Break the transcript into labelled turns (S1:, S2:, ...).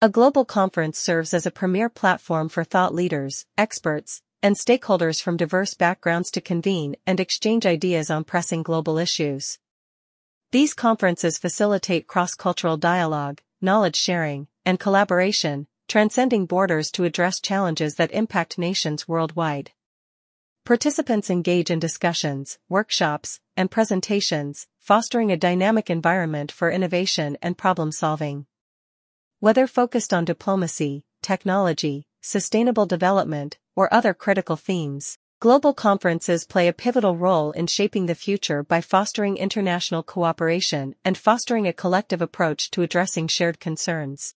S1: A global conference serves as a premier platform for thought leaders, experts, and stakeholders from diverse backgrounds to convene and exchange ideas on pressing global issues. These conferences facilitate cross-cultural dialogue, knowledge sharing, and collaboration, transcending borders to address challenges that impact nations worldwide. Participants engage in discussions, workshops, and presentations, fostering a dynamic environment for innovation and problem solving. Whether focused on diplomacy, technology, sustainable development, or other critical themes, global conferences play a pivotal role in shaping the future by fostering international cooperation and fostering a collective approach to addressing shared concerns.